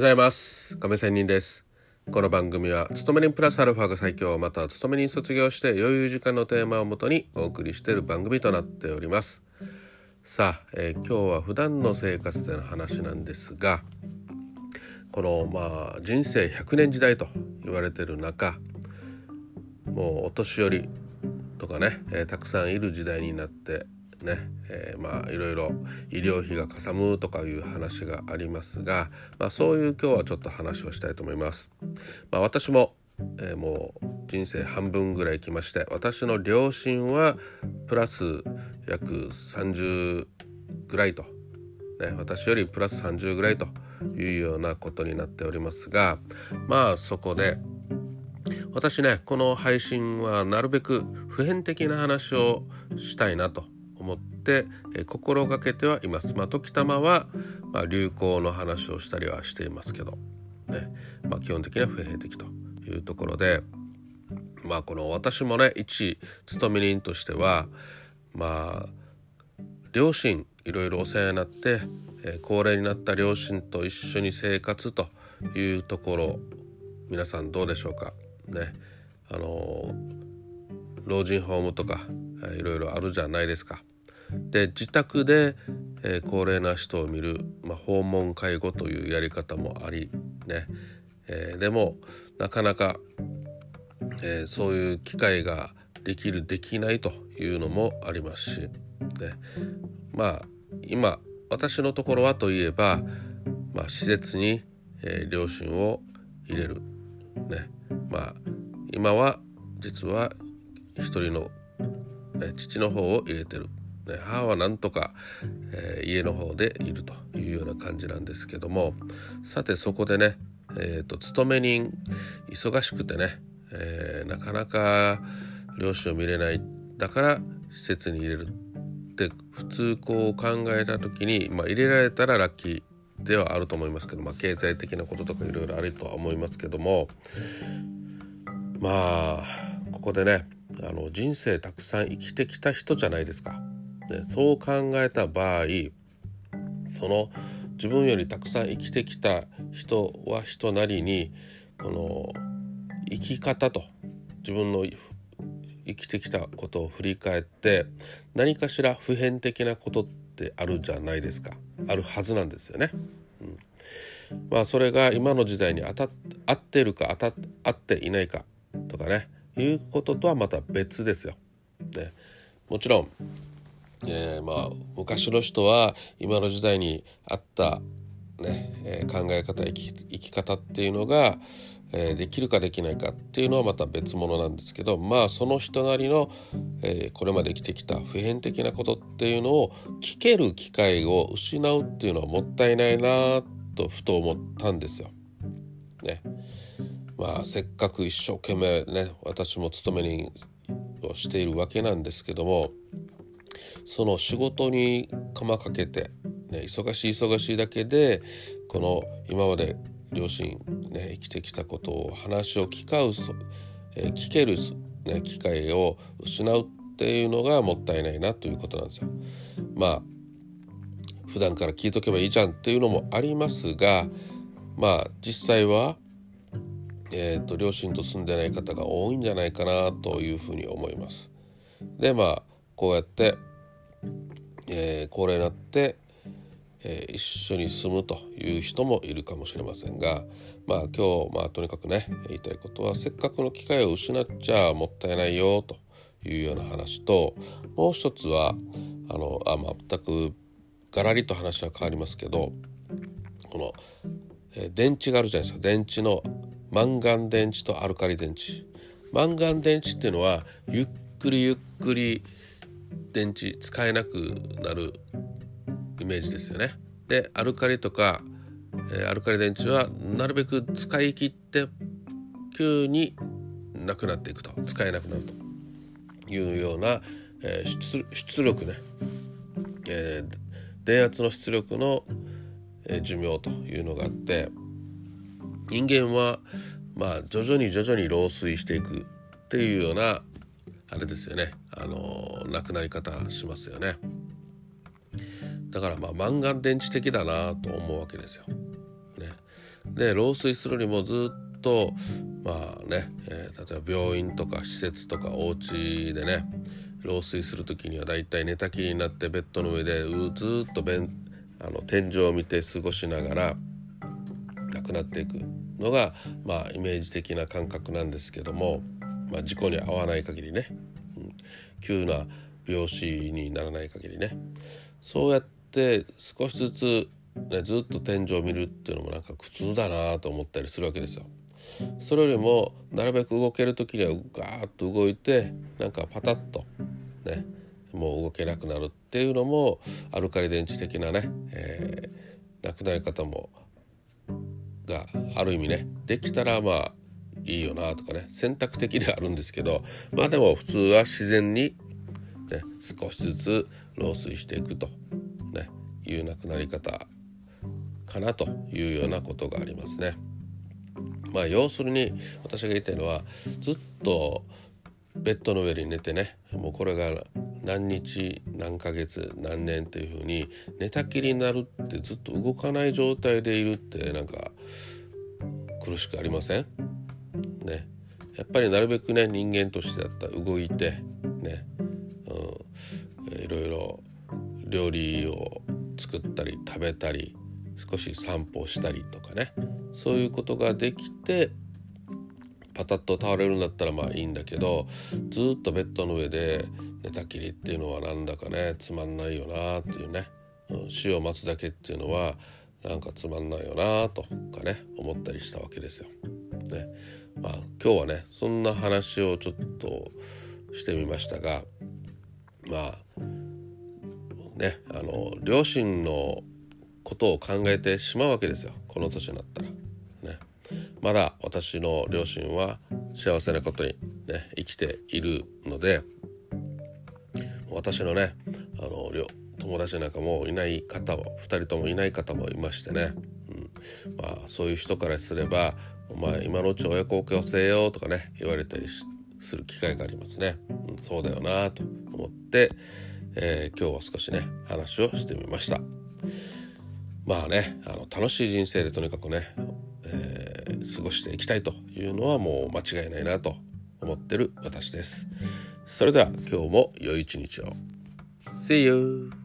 ございます。亀仙人です。この番組は勤め人プラスアルファが最強または勤め人卒業して余裕時間のテーマをもとにお送りしている番組となっております。さあ、えー、今日は普段の生活での話なんですがこのまあ人生100年時代と言われてる中もうお年寄りとかね、えー、たくさんいる時代になってね、えー、まあいろいろ医療費がかさむとかいう話がありますが、まあ、そういう今日はちょっと話をしたいと思います。まあ、私も、えー、もう人生半分ぐらい来まして私の両親はプラス約30ぐらいと、ね、私よりプラス30ぐらいというようなことになっておりますがまあそこで私ねこの配信はなるべく普遍的な話をしたいなと思って、え心がけてはいます。まあ、時たまは、まあ、流行の話をしたりはしていますけど、ね。まあ、基本的には普遍的というところでまあこの私もね一勤め人としてはまあ両親いろいろお世話になって、え、高齢になった両親と一緒に生活というところ皆さんどうでしょうか。ね。あの老人ホームとか、いろいろあるじゃないですか。で自宅で、えー、高齢な人を見る、まあ、訪問介護というやり方もありね、えー、でもなかなか、えー、そういう機会ができるできないというのもありますし、ね、まあ今私のところはといえば、まあ、施設に、え両親を入れる、ね、まあ今は実は一人の、ね、父の方を入れてる。ね、母はなんとか、えー、家の方でいるというような感じなんですけどもさてそこでね、えーと、勤め人忙しくてね、えー、なかなか両親を見れない。だから施設に入れる。って普通こう考えた時に、まあ、入れられたらラッキーではあると思いますけど、まあ、経済的なこととかいろいろあるとは思いますけどもまあここでねあの人生たくさん生きてきた人じゃないですか。ね、そう考えた場合その自分よりたくさん生きてきた人は人なりにこの生き方と自分の生きてきたことを振り返って何かしら普遍的なことってあるじゃないですかあるはずなんですよね。うん、まあそれが今の時代に当た合ってるか当た合っていないかとかねいうこととはまた別ですよ。ね、もちろんえー、まあ昔の人は今の時代にあったね、えー、考え方生き生き方っていうのが、えー、できるかできないかっていうのはまた別物なんですけどまあその人なりの、えこれまで生きてきた普遍的なことっていうのを聞ける機会を失うっていうのはもったいないなとふと思ったんですよ。ね。まあせっかく一生懸命ね私も勤め人をしているわけなんですけどもその仕事に釜かけて、ね、忙しい忙しいだけでこの今まで両親、ね、生きてきたことを話を聞かう、えー、聞ける、ね、機会を失うっていうのがもったいないなということなんですよ。まあ普段から聞いとけばいいじゃんっていうのもありますがまあ実際は、えーと両親と住んでない方が多いんじゃないかなというふうに思います。でまあこうやってえー、高齢になって、えー、一緒に住むという人もいるかもしれませんがまあ今日まあとにかくね言いたいことはせっかくの機会を失っちゃもったいないよというような話ともう一つはあのあ全くガラリと話は変わりますけどこの、え、電池があるじゃないですか電池のマンガン電池とアルカリ電池。マンガン電池っていうのはゆっくりゆっくり電池使えなくなるイメージですよね。でアルカリとか、え、アルカリ電池はなるべく使い切って急になくなっていくと。使えなくなると。いうような、え、出力ね、電圧の出力の、え、寿命というのがあって。人間はまあ徐々に徐々に老衰していくっていうようなあれですよね。あの亡くなり方しますよね。だからまあマンガン電池的だなと思うわけですよ。ね、で老衰するにもずっとまあね、えー、例えば病院とか施設とかお家でね老衰する時にはだいたい寝たきりになってベッドの上でずっとあの天井を見て過ごしながら亡くなっていく。のがまあイメージ的な感覚なんですけども、まあ、事故に遭わない限りね、うん、急な病死にならない限りねそうやって少しずつ、ね、ずっと天井を見るっていうのもなんか苦痛だなと思ったりするわけですよ。それよりもなるべく動ける時にはガーッと動いてなんかパタッとねもう動けなくなるっていうのもアルカリ電池的なね、えー、亡くなり方もがある意味ねできたらまあいいよなとかね選択的ではあるんですけどまあでも普通は自然に、ね、少しずつ老衰していくと、ね、いう亡くなり方かなというようなことがありますね。まあ要するに私が言いたいのはずっとベッドの上に寝てねもうこれが何日何ヶ月何年っていうふうに寝たきりになるってずっと動かない状態でいるってなんか苦しくありません？ね。やっぱりなるべくね人間としてだったら動いてね、うん、いろいろ料理を作ったり食べたり少し散歩したりとかね。そういうことができてパタッと倒れるんだったらまあいいんだけどずっとベッドの上で寝たきりっていうのはなんだかねつまんないよなっていうね、うん、死を待つだけっていうのはなんかつまんないよなとかね思ったりしたわけですよ。ねまあ、今日はねそんな話をちょっとしてみましたがまあねあの両親のことを考えてしまうわけですよこの年になったら。ね、まだ私の両親は幸せなことに、ね、生きているので私のねあの友達なんかもいない方は2人ともいない方もいましてね、うんまあ、そういう人からすれば「お前今のうち親孝行せよ」とかね言われたりする機会がありますね。うん、そうだよなと思って、えー、今日は少しね話をしてみました。まあねあの楽しい人生でとにかくね、えー、過ごしていきたいというのはもう間違いないなと思ってる私です。それでは今日も良い一日を。See you!